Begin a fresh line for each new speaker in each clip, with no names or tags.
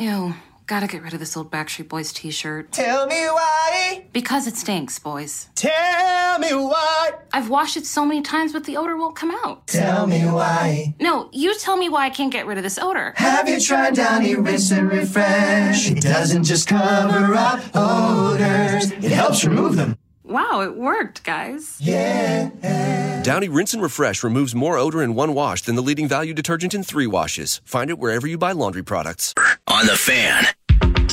Ew. Gotta get rid of this old Backstreet Boys t shirt.
Tell me why.
Because it stinks, boys.
Tell me why.
I've washed it so many times, but the odor won't come out.
Tell me why.
No, you tell me why I can't get rid of this odor.
Have you tried Downy Rinse and Refresh? It doesn't just cover up odors, it helps remove them.
Wow, it worked, guys.
Yeah.
Downy Rinse and Refresh removes more odor in one wash than the leading value detergent in three washes. Find it wherever you buy laundry products.
On the fan.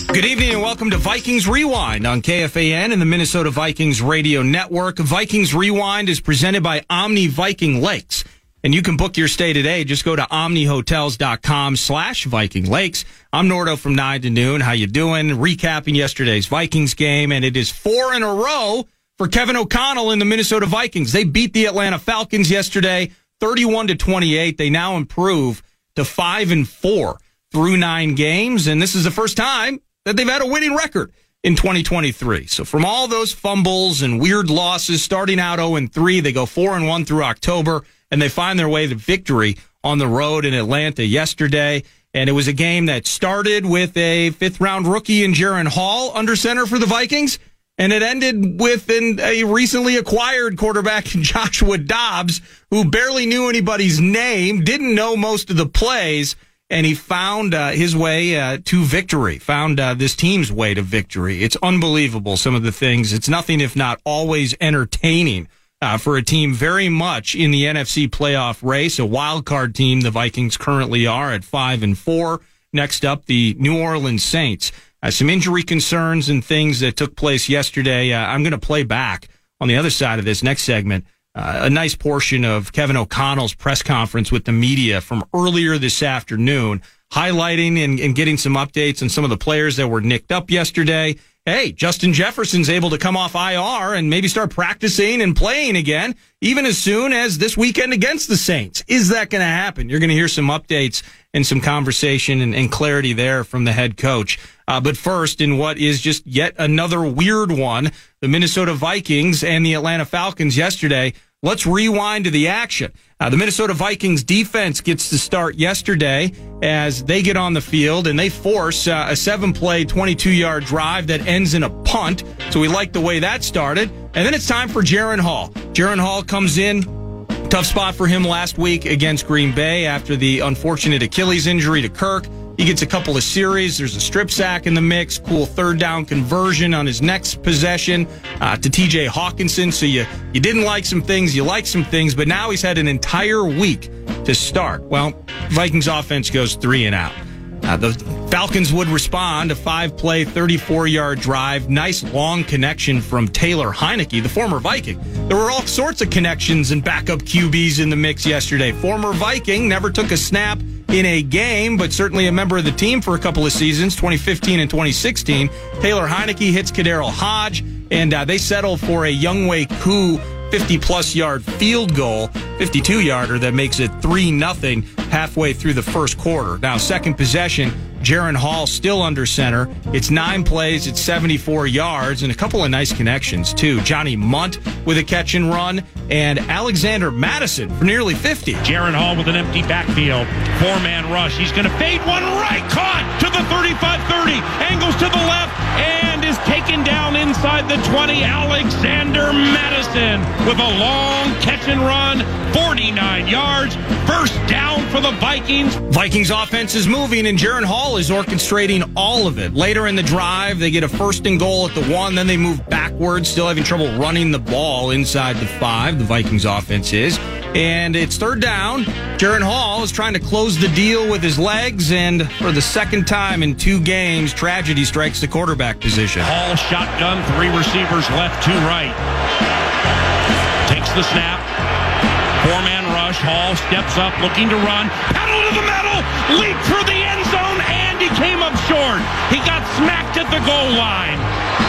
Good evening and welcome to Vikings Rewind on KFAN and the Minnesota Vikings Radio Network. Vikings Rewind is presented by Omni Viking Lakes. And you can book your stay today. Just go to omnihotels.com slash Viking Lakes. I'm Nordo from 9 to noon. How you doing? Recapping yesterday's Vikings game, and it is four in a row for Kevin O'Connell and the Minnesota Vikings. They beat the Atlanta Falcons yesterday, 31 to 28. They now improve to 5 and 4 through nine games. And this is the first time that they've had a winning record in 2023. So from all those fumbles and weird losses starting out 0 and 3, they go 4 and 1 through October and they find their way to victory on the road in Atlanta yesterday. And it was a game that started with a fifth round rookie in Jaren Hall under center for the Vikings. And it ended with an, a recently acquired quarterback, Joshua Dobbs, who barely knew anybody's name, didn't know most of the plays, and he found uh, his way uh, to victory, found uh, this team's way to victory. It's unbelievable, some of the things. It's nothing if not always entertaining uh, for a team very much in the NFC playoff race, a wild card team. The Vikings currently are at five and four. Next up, the New Orleans Saints. Uh, some injury concerns and things that took place yesterday. Uh, I'm going to play back on the other side of this next segment. Uh, a nice portion of Kevin O'Connell's press conference with the media from earlier this afternoon, highlighting and, and getting some updates on some of the players that were nicked up yesterday hey, Justin Jefferson's able to come off IR and maybe start practicing and playing again, even as soon as this weekend against the Saints. Is that going to happen? You're going to hear some updates and some conversation and, and clarity there from the head coach. Uh, but first, in what is just yet another weird one, the Minnesota Vikings and the Atlanta Falcons yesterday. Let's rewind to the action. Uh, the Minnesota Vikings defense gets to start yesterday as they get on the field and they force uh, a seven play, 22 yard drive that ends in a punt. So we like the way that started. And then it's time for Jaren Hall. Jaren Hall comes in. Tough spot for him last week against Green Bay after the unfortunate Achilles injury to Kirk. He gets a couple of series. There's a strip sack in the mix. Cool third down conversion on his next possession uh, to TJ Hockenson. So you, you didn't like some things, you like some things, but now he's had an entire week to start. Well, Vikings offense goes three and out. Uh, the Falcons would respond a five play, 34 yard drive. Nice long connection from Taylor Heinicke, the former Viking. There were all sorts of connections and backup QBs in the mix yesterday. Former Viking never took a snap in a game, but certainly a member of the team for a couple of seasons, 2015 and 2016. Taylor Heinicke hits KhaDarel Hodge, and uh, they settle for a Younghoe Koo 50 plus yard field goal, 52 yarder that makes it 3 nothing halfway through the first quarter. Now, second possession, Jaren Hall still under center. It's nine plays, it's 74 yards, and a couple of nice connections, too. Johnny Mundt with a catch and run, and Alexander Mattison for nearly 50.
Jaren Hall with an empty backfield. Four man rush. He's going to fade one right. Caught to the 35 30. Angles to the left and is taken down inside the 20. Alexander Mattison with a long catch and run. 49 yards. First down for the Vikings.
Vikings offense is moving, and Jaren Hall is orchestrating all of it. Later in the drive, they get a first and goal at the one, then they move backwards, still having trouble running the ball inside the five. The Vikings offense is. And it's third down. Jaren Hall is trying to close the deal with his legs, and for the second time in two games, tragedy strikes the quarterback position.
Hall shotgun, three receivers left, two right. Takes the snap. Four man rush. Hall steps up, looking to run. Pedal to the metal. Leap for the end zone, and he came up short. He got smacked at the goal line.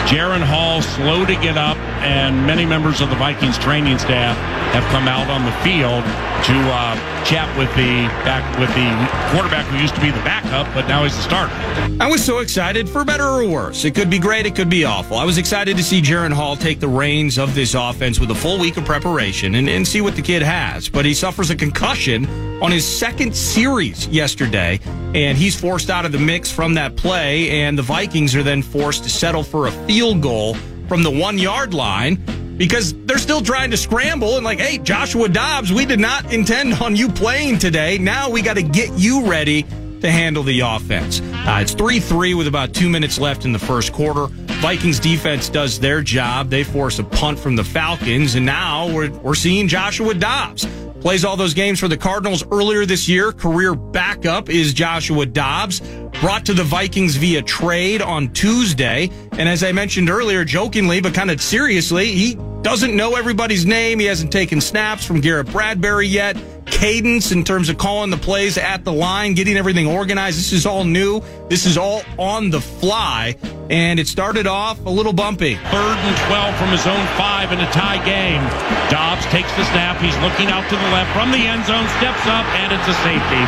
Jaren Hall slow to get up, and many members of the Vikings training staff have come out on the field to uh, chat with the back with the quarterback who used to be the backup, but now he's the starter.
I was so excited, for better or worse. It could be great, it could be awful. I was excited to see Jaren Hall take the reins of this offense with a full week of preparation and, and see what the kid has. But he suffers a concussion on his second series yesterday, and he's forced out of the mix from that play, and the Vikings are then forced to settle for a field goal from the one yard line because they're still trying to scramble and like, hey, Joshua Dobbs, we did not intend on you playing today. Now we got to get you ready to handle the offense. Uh, it's 3 3 with about two minutes left in the first quarter. Vikings defense does their job. They force a punt from the Falcons, and now we're, we're seeing Joshua Dobbs. Plays all those games for the Cardinals earlier this year. Career backup is Joshua Dobbs, brought to the Vikings via trade on Tuesday. And as I mentioned earlier, jokingly, but kind of seriously, he doesn't know everybody's name. He hasn't taken snaps from Garrett Bradbury yet. Cadence in terms of calling the plays at the line, getting everything organized. This is all new. This is all on the fly. And it started off a little bumpy.
Third and 12 from his own five in a tie game. Dobbs takes the snap. He's looking out to the left from the end zone, steps up, and it's a safety.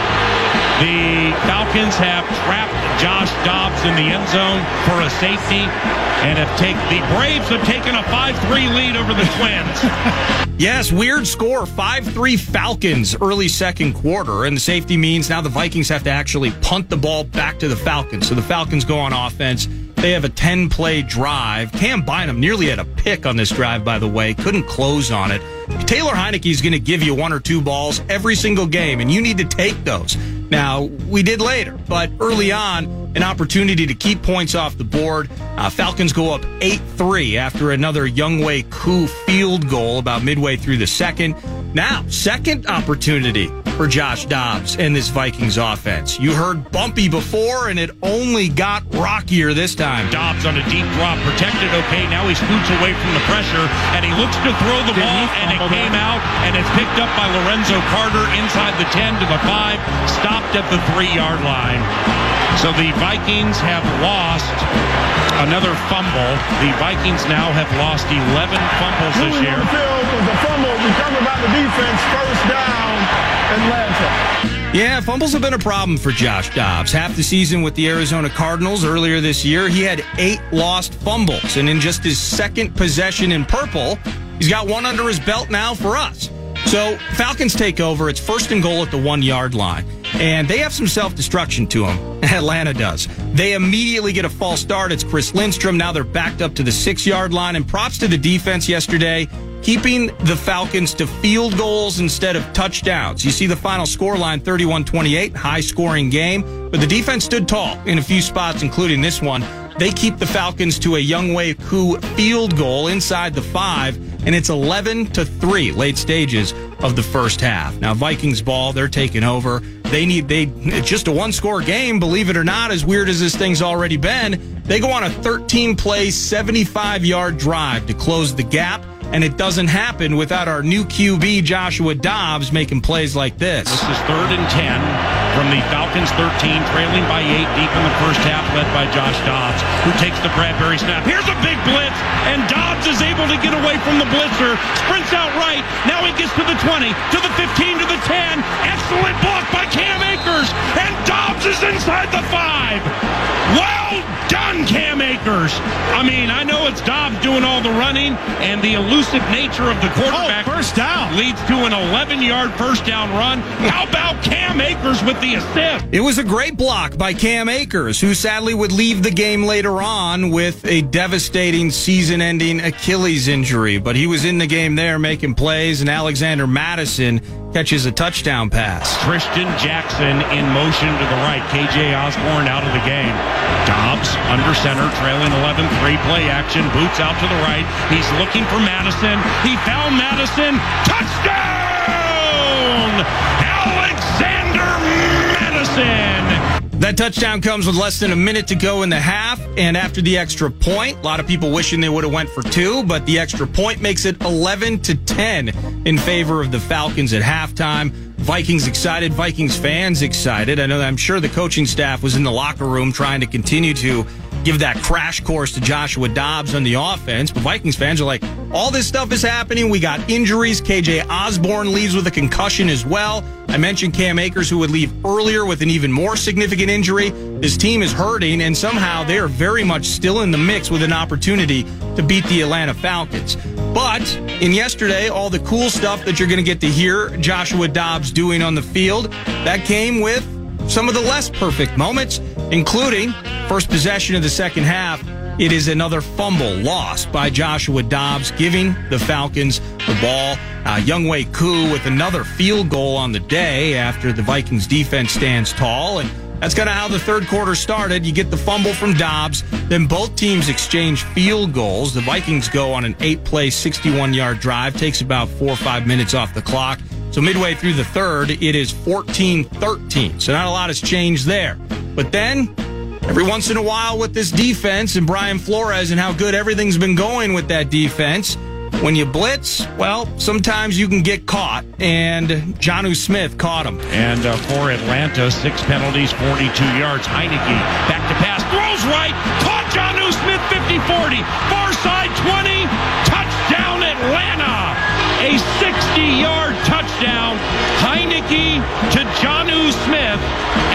The Falcons have trapped Josh Dobbs in the end zone for a safety and have taken the Braves have taken a 5-3 lead over the Twins.
yes, weird score, 5-3 Falcons early second quarter and the safety means now the Vikings have to actually punt the ball back to the Falcons. So the Falcons go on offense. They have a 10 play drive. Cam Bynum nearly had a pick on this drive, by the way. Couldn't close on it. Taylor Heinicke is going to give you one or two balls every single game, and you need to take those. Now, we did later, but early on, an opportunity to keep points off the board. Uh, Falcons go up 8 3 after another Younghoe Koo field goal about midway through the second. Now, second opportunity for Josh Dobbs and this Vikings offense. You heard bumpy before, and it only got rockier this time.
Dobbs on a deep drop, protected okay. Now he scoots away from the pressure, and he looks to throw the ball, and it came out, and it's picked up by Lorenzo Carter inside the 10 to the 5, stopped at the 3 yard line. So the Vikings have lost another fumble. The Vikings now have lost 11 fumbles this year.
The field was a fumble recovered by the defense, first down, Atlanta.
Yeah, fumbles have been a problem for Josh Dobbs. Half the season with the Arizona Cardinals earlier this year, he had eight lost fumbles. And in just his second possession in purple, he's got one under his belt now for us. So Falcons take over. It's first and goal at the one yard line. And they have some self destruction to them. Atlanta does. They immediately get a false start. It's Chris Lindstrom. Now they're backed up to the six yard line. And props to the defense yesterday, keeping the Falcons to field goals instead of touchdowns. You see the final score line 31 28, high scoring game. But the defense stood tall in a few spots, including this one. They keep the Falcons to a Younghoe Koo field goal inside the five, and it's 11 to 3 late stages of the first half. Now Vikings ball, they're taking over. They need they it's just a one score game, believe it or not, as weird as this thing's already been. They go on a 13 play, 75 yard drive to close the gap and it doesn't happen without our new QB Joshua Dobbs making plays like this.
This is third and 10 from the Falcons 13, trailing by 8 deep in the first half, led by Josh Dobbs, who takes the Bradbury snap. Here's a big blitz, and Dobbs is able to get away from the blitzer, sprints out right. Now he gets to the 20, to the 15, to the 10. Excellent block by Cam Akers, and Dobbs is inside the 5. Well done, Cam Akers. I mean, I know it's Dobbs doing all the running, and the elusive nature of the quarterback
oh, first down.
leads to an 11 yard first down run. How about Cam Akers with the assist?
It was a great block by Cam Akers, who sadly would leave the game later on with a devastating season ending Achilles injury. But he was in the game there making plays, and Alexander Mattison catches a touchdown pass.
Christian Jackson in motion to the right. KJ Osborn out of the game. Dobbs under center, trailing 11 3 play action. Boots out to the right. He's looking for Mattison. He found Mattison. Touchdown! Mattison!
That touchdown comes with less than a minute to go in the half, and after the extra point, a lot of people wishing they would have went for two, but the extra point makes it 11 to 10 in favor of the Falcons at halftime. Vikings excited, Vikings fans excited. I know I'm sure the coaching staff was in the locker room trying to continue to give that crash course to Joshua Dobbs on the offense. But Vikings fans are like, all this stuff is happening. We got injuries. KJ Osborn leaves with a concussion as well. I mentioned Cam Akers, who would leave earlier with an even more significant injury. This team is hurting, and somehow they are very much still in the mix with an opportunity to beat the Atlanta Falcons. But in yesterday, all the cool stuff that you're going to get to hear Joshua Dobbs doing on the field, that came with some of the less perfect moments, including first possession of the second half. It is another fumble lost by Joshua Dobbs, giving the Falcons the ball. Uh, Younghoe Koo with another field goal on the day after the Vikings defense stands tall. And that's kind of how the third quarter started. You get the fumble from Dobbs, then both teams exchange field goals. The Vikings go on an eight play, 61 yard drive, takes about four or five minutes off the clock. So midway through the third, it is 14 13. So not a lot has changed there. But then every once in a while with this defense and Brian Flores and how good everything's been going with that defense. When you blitz, well, sometimes you can get caught, and Jonnu Smith caught him.
And uh, for Atlanta, six penalties, 42 yards. Heinicke back to pass, throws right, caught Jonnu Smith 50 40,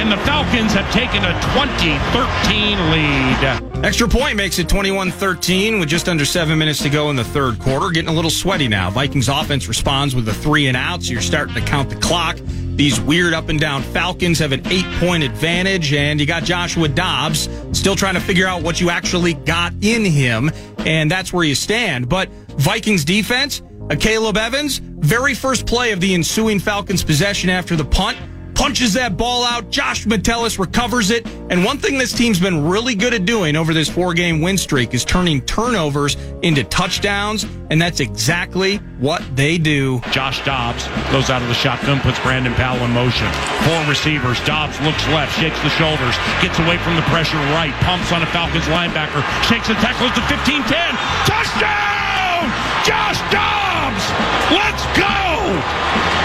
and the Falcons have taken a 20 13 lead.
Extra point makes it 21 13 with just under seven minutes to go in the third quarter. Getting a little sweaty now. Vikings offense responds with a three and out, so you're starting to count the clock. These weird up and down Falcons have an eight point advantage, and you got Joshua Dobbs still trying to figure out what you actually got in him, and that's where you stand. But Vikings defense, Akayleb Evans, very first play of the ensuing Falcons possession after the punt, punches that ball out. Josh Metellus recovers it. And one thing this team's been really good at doing over this four game win streak is turning turnovers into touchdowns. And that's exactly what they do.
Josh Dobbs goes out of the shotgun, puts Brandon Powell in motion. Four receivers. Dobbs looks left, shakes the shoulders, gets away from the pressure right, pumps on a Falcons linebacker, shakes and tackles to 15 10. Touchdown! Josh Dobbs! Let's go!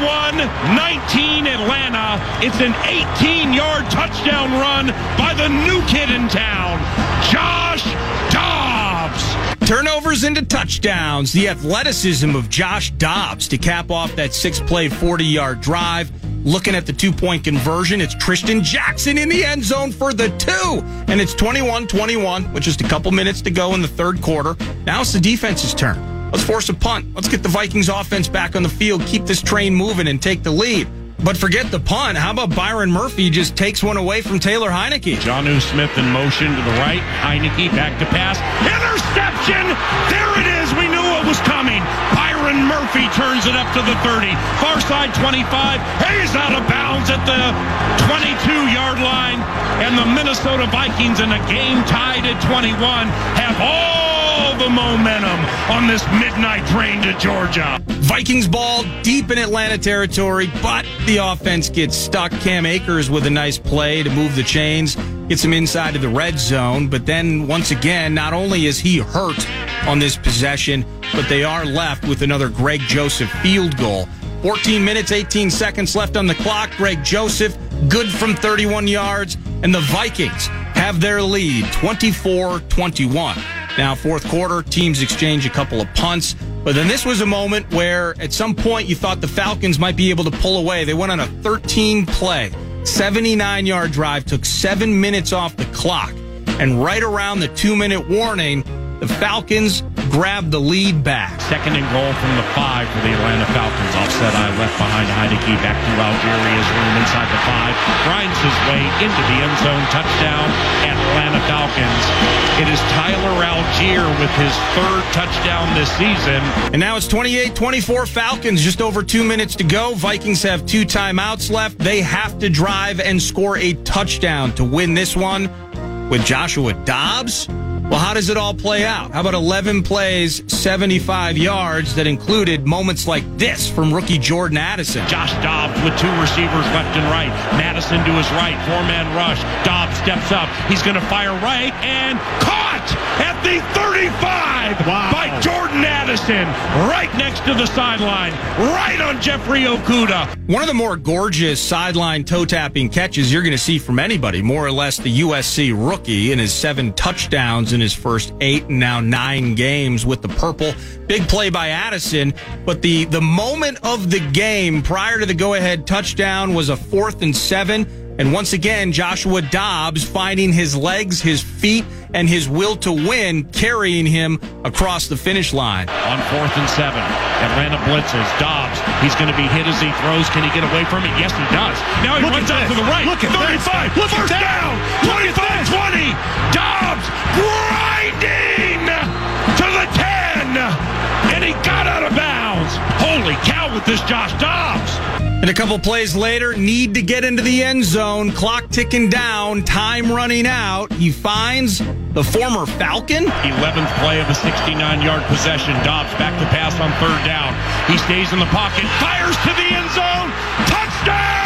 21 19 Atlanta. It's an 18 yard touchdown run by the new kid in town, Josh Dobbs.
Turnovers into touchdowns. The athleticism of Josh Dobbs to cap off that six play, 40 yard drive. Looking at the two point conversion, it's Trishton Jackson in the end zone for the two. And it's 21 21 with just a couple minutes to go in the third quarter. Now it's the defense's turn. Let's force a punt. Let's get the Vikings offense back on the field, keep this train moving, and take the lead. But forget the punt. How about Byron Murphy just takes one away from Taylor Heinicke?
Jonnu Smith in motion to the right. Heinicke back to pass. Interception! There it is. We knew it was coming. Byron Murphy turns it up to the 30. Far side 25. He's out of bounds at the 22 yard line. And the Minnesota Vikings in a game tied at 21 have all the momentum on this midnight train to Georgia.
Vikings ball deep in Atlanta territory, but the offense gets stuck. Cam Akers with a nice play to move the chains, gets him inside of the red zone. But then once again, not only is he hurt on this possession, but they are left with another Greg Joseph field goal. 14 minutes, 18 seconds left on the clock. Greg Joseph, good from 31 yards, and the Vikings have their lead 24 21. Now, fourth quarter, teams exchange a couple of punts. But then this was a moment where at some point you thought the Falcons might be able to pull away. They went on a 13 play, 79 yard drive, took seven minutes off the clock. And right around the two minute warning, the Falcons grabbed the lead back.
Second and goal from the five for the Atlanta Falcons. Offset I left behind Heinicke back to Algeria's room inside the five. Grinds his way into the end zone. Touchdown, Atlanta Falcons. It is Tyler Allgeier with his third touchdown this season.
And now it's 28 24 Falcons, just over two minutes to go. Vikings have two timeouts left. They have to drive and score a touchdown to win this one with Joshua Dobbs. Well, how does it all play out? How about 11 plays, 75 yards that included moments like this from rookie Jordan Addison?
Josh Dobbs with two receivers left and right. Mattison to his right, four man rush. Dobbs steps up. He's going to fire right and caught at the 35
Wow.
by Jordan Addison, right next to the sideline, right on Jeffrey Okudah.
One of the more gorgeous sideline toe tapping catches you're going to see from anybody, more or less the USC rookie in his seven touchdowns in his first eight and now nine games with the purple. Big play by Addison, but the, the moment of the game prior to the go ahead touchdown was a fourth and seven. And once again, Joshua Dobbs finding his legs, his feet, and his will to win, carrying him across the finish line.
On fourth and seven, Atlanta blitzes. Dobbs, he's going to be hit as he throws. Can he get away from it? Yes, he does. Now he
Look
runs
at
out to the right.
Look at
35.
this. Look at
first
that.
down. 25 20. Dobbs grinding to the 10. And he got out of bounds. Holy cow with this Josh Dobbs.
And a couple plays later, need to get into the end zone, clock ticking down, time running out. He finds the former Falcon.
11th play of a 69 yard possession. Dobbs back to pass on third down. He stays in the pocket, fires to the end zone. Touchdown!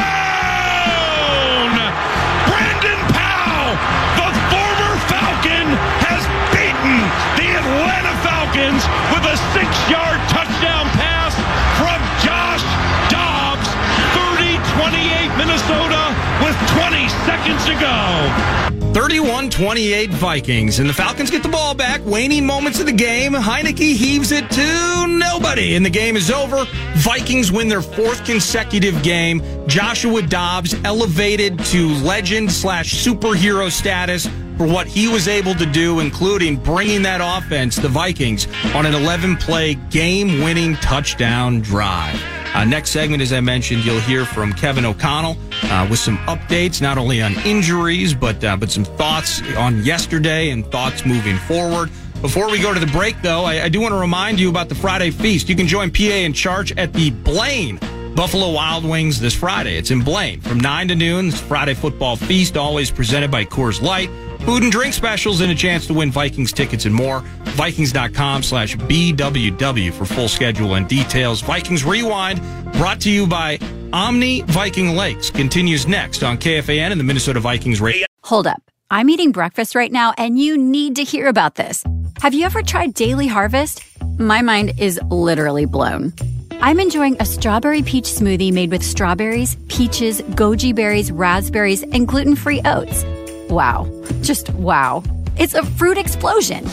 Go.
31 28 Vikings. And the Falcons get the ball back. Waning moments of the game. Heinicke heaves it to nobody. And the game is over. Vikings win their fourth consecutive game. Joshua Dobbs elevated to legend slash superhero status for what he was able to do, including bringing that offense, the Vikings, on an 11 play game winning touchdown drive. Uh, next segment, as I mentioned, you'll hear from Kevin O'Connell uh, with some updates, not only on injuries, but uh, but some thoughts on yesterday and thoughts moving forward. Before we go to the break, though, I, I do want to remind you about the Friday Feast. You can join PA in charge at the Blaine Buffalo Wild Wings this Friday. It's in Blaine from 9 to noon. It's Friday Football Feast, always presented by Coors Light. Food and drink specials and a chance to win Vikings tickets and more. Vikings.com slash BWW for full schedule and details. Vikings Rewind brought to you by Omni Viking Lakes continues next on KFAN and the Minnesota Vikings radio.
Hold up. I'm eating breakfast right now and you need to hear about this. Have you ever tried Daily Harvest? My mind is literally blown. I'm enjoying a strawberry peach smoothie made with strawberries, peaches, goji berries, raspberries, and gluten free oats. Wow. Just wow. It's a fruit explosion.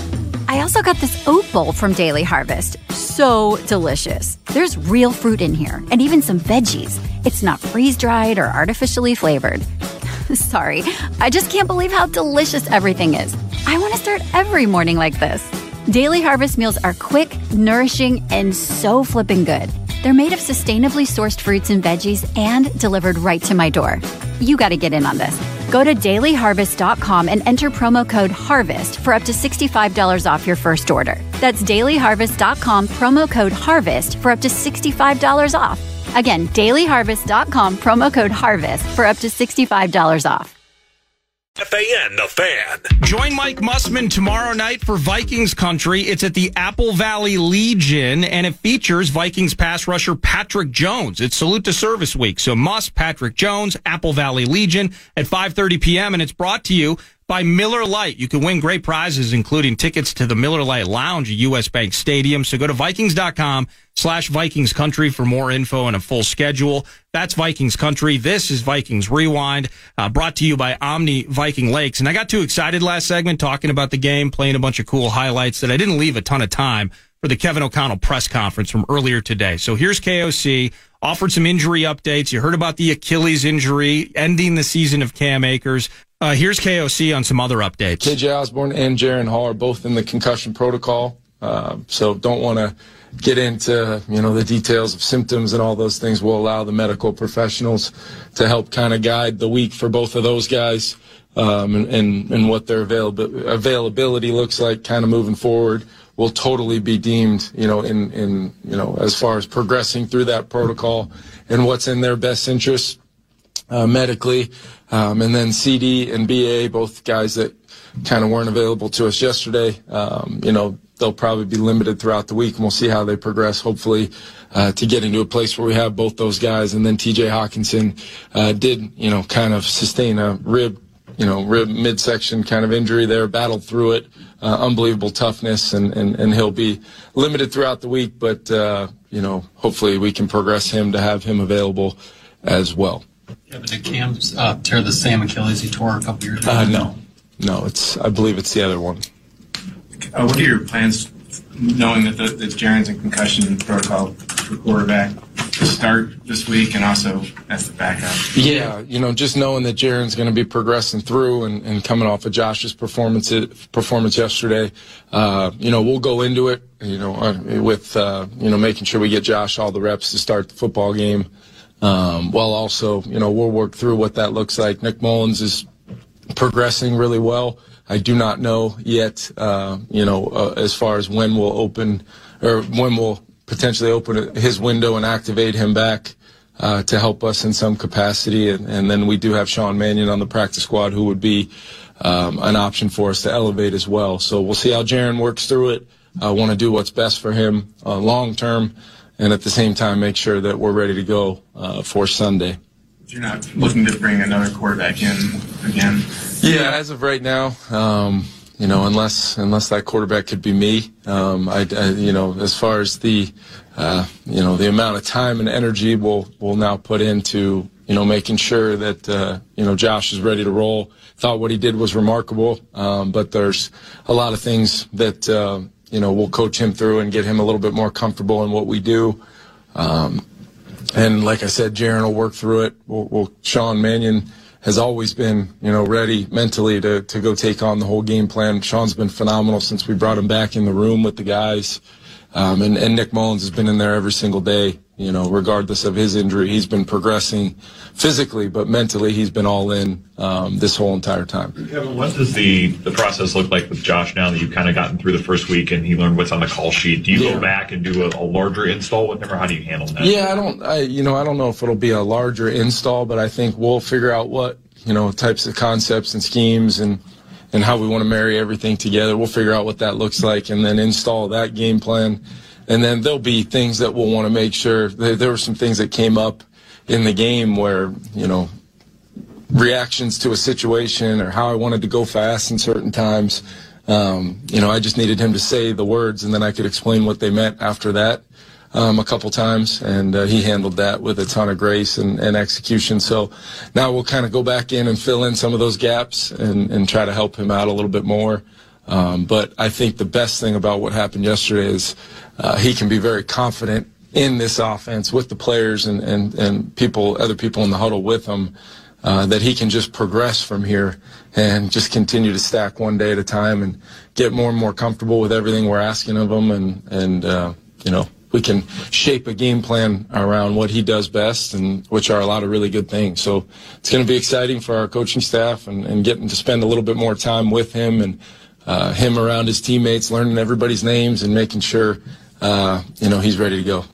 I also got this oat bowl from Daily Harvest. So delicious. There's real fruit in here and even some veggies. It's not freeze dried or artificially flavored. Sorry, I just can't believe how delicious everything is. I want to start every morning like this. Daily Harvest meals are quick, nourishing, and so flipping good. They're made of sustainably sourced fruits and veggies and delivered right to my door. You got to get in on this. Go to dailyharvest.com and enter promo code HARVEST for up to $65 off your first order. That's dailyharvest.com, promo code HARVEST for up to $65 off. Again, dailyharvest.com, promo code HARVEST for up to $65 off.
FAN, the fan.
Join Mike Mussman tomorrow night for Vikings Country. It's at the Apple Valley Legion, and it features Vikings pass rusher Patrick Jones. It's Salute to Service Week, so Muss, Patrick Jones, Apple Valley Legion at 5:30 p.m. and it's brought to you by Miller Lite. You can win great prizes, including tickets to the Miller Lite Lounge at U.S. Bank Stadium. So go to Vikings.com slash Vikings Country for more info and a full schedule. That's Vikings Country. This is Vikings Rewind, uh, brought to you by Omni Viking Lakes. And I got too excited last segment talking about the game, playing a bunch of cool highlights that I didn't leave a ton of time for the Kevin O'Connell press conference from earlier today. So here's KOC offered some injury updates. You heard about the Achilles injury ending the season of Cam Akers. Uh, here's KOC on some other updates.
KJ Osborn and Jaren Hall are both in the concussion protocol, uh, so don't want to get into you know the details of symptoms and all those things. We'll allow the medical professionals to help kind of guide the week for both of those guys um, and, and and what their availability availability looks like, kind of moving forward. Will totally be deemed, you know, in in you know as far as progressing through that protocol and what's in their best interest uh, medically. Um, and then CD and BA, both guys that kind of weren't available to us yesterday. Um, you know, they'll probably be limited throughout the week, and we'll see how they progress. Hopefully, uh, to get into a place where we have both those guys. And then TJ Hockenson uh, did, you know, kind of sustain a rib, you know, rib midsection kind of injury there. Battled through it. Uh, unbelievable toughness, and, and and he'll be limited throughout the week. But uh, you know, hopefully, we can progress him to have him available as well.
Yeah, but did Cam uh, tear the same Achilles he tore a couple years ago?
Uh, no, no, it's I believe it's the other one.
Uh, what are your plans, knowing that the, that Jaren's in concussion protocol for quarterback? Just start this week and also as the backup?
Yeah, you know, just knowing that Jaren's going to be progressing through and, and coming off of Josh's performance performance yesterday, uh, you know, we'll go into it, you know, uh, with uh, you know making sure we get Josh all the reps to start the football game, um, while also, you know, we'll work through what that looks like. Nick Mullens is progressing really well. I do not know yet, uh, you know, uh, as far as when we'll open or when we'll potentially open his window and activate him back uh, to help us in some capacity. And, and, then we do have Sean Mannion on the practice squad who would be um, an option for us to elevate as well. So we'll see how Jaren works through it. I want to do what's best for him uh, long term and at the same time make sure that we're ready to go uh, for Sunday.
You're not looking to bring another quarterback in again?
Yeah, as of right now, um, you know, unless unless that quarterback could be me. Um, I, I, you know, as far as the, uh, you know, the amount of time and energy we'll we'll now put into, you know, making sure that uh, you know Josh is ready to roll. Thought what he did was remarkable, um, but there's a lot of things that uh, you know we'll coach him through and get him a little bit more comfortable in what we do. Um, and like I said, Jaren will work through it. We'll, we'll Sean Mannion has always been, you know, ready mentally to, to go take on the whole game plan. Sean's been phenomenal since we brought him back in the room with the guys. Um, and, and Nick Mullens has been in there every single day, you know, regardless of his injury. He's been progressing physically, but mentally he's been all in um, this whole entire time.
Kevin, what does the, the process look like with Josh now that you've kind of gotten through the first week and he learned what's on the call sheet? Do you yeah. go back and do a, a, larger install with him, or how do you handle that?
Yeah, I don't, I, you know, I don't know if it'll be a larger install, but I think we'll figure out what, you know, types of concepts and schemes and – and how we want to marry everything together. We'll figure out what that looks like and then install that game plan. And then there'll be things that we'll want to make sure. There were some things that came up in the game where, you know, reactions to a situation or how I wanted to go fast in certain times. Um, you know, I just needed him to say the words and then I could explain what they meant after that um, a couple times, and uh, he handled that with a ton of grace and, and execution. So now we'll kind of go back in and fill in some of those gaps and, and try to help him out a little bit more. Um, but I think the best thing about what happened yesterday is uh, he can be very confident in this offense with the players and, and, and people, other people in the huddle with him, uh, that he can just progress from here and just continue to stack one day at a time and get more and more comfortable with everything we're asking of him and, and uh, you know, we can shape a game plan around what he does best, and which are a lot of really good things. So it's going to be exciting for our coaching staff and, and getting to spend a little bit more time with him and uh, him around his teammates, learning everybody's names and making sure uh, you know he's ready to go.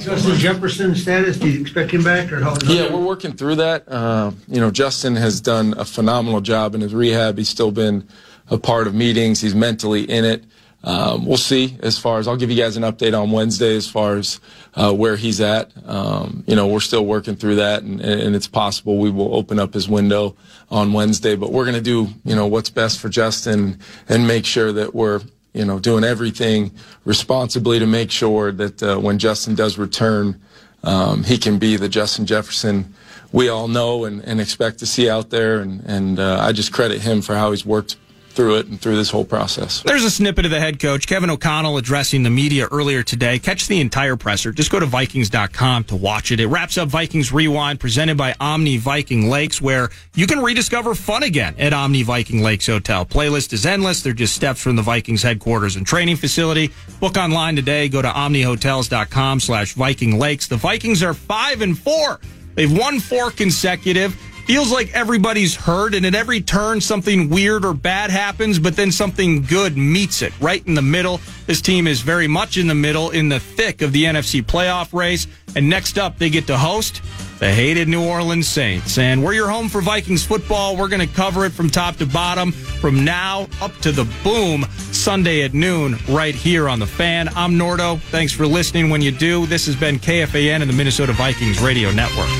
Justin Jefferson status? Do you expect him back or how?
Yeah, we're working through that. Uh, you know, Justin has done a phenomenal job in his rehab. He's still been a part of meetings. He's mentally in it. Um, we'll see as far as I'll give you guys an update on Wednesday as far as uh, where he's at. Um, you know, we're still working through that, and, and, it's possible we will open up his window on Wednesday. But we're going to do you know what's best for Justin and make sure that we're you know doing everything responsibly to make sure that uh, when Justin does return, um, he can be the Justin Jefferson we all know and, and expect to see out there. And, and uh, I just credit him for how he's worked through it and through this whole process.
There's a snippet of the head coach, Kevin O'Connell, addressing the media earlier today. Catch the entire presser. Just go to Vikings.com to watch it. It wraps up Vikings Rewind, presented by Omni Viking Lakes, where you can rediscover fun again at Omni Viking Lakes Hotel. Playlist is endless. They're just steps from the Vikings headquarters and training facility. Book online today. Go to omnihotels.com slash Viking Lakes. The Vikings are five and four. They've won four consecutive feels like everybody's hurt, and at every turn, something weird or bad happens, but then something good meets it right in the middle. This team is very much in the middle, in the thick of the NFC playoff race. And next up, they get to host the hated New Orleans Saints. And we're your home for Vikings football. We're going to cover it from top to bottom, from now up to the boom, Sunday at noon, right here on The Fan. I'm Nordo. Thanks for listening when you do. This has been KFAN and the Minnesota Vikings Radio Network.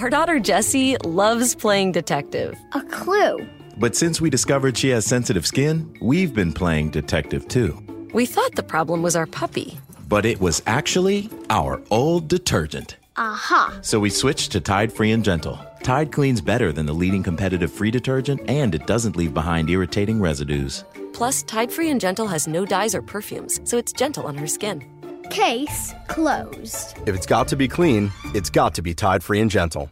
Our daughter Jessie loves playing detective.
A clue.
But since we discovered she has sensitive skin, we've been playing detective too.
We thought the problem was our puppy.
But it was actually our old detergent.
Aha.
So we switched to Tide Free and Gentle. Tide cleans better than the leading competitive free detergent, and it doesn't leave behind irritating residues.
Plus, Tide Free and Gentle has no dyes or perfumes, so it's gentle on her skin.
Case closed.
If it's got to be clean, it's got to be Tide Free and Gentle.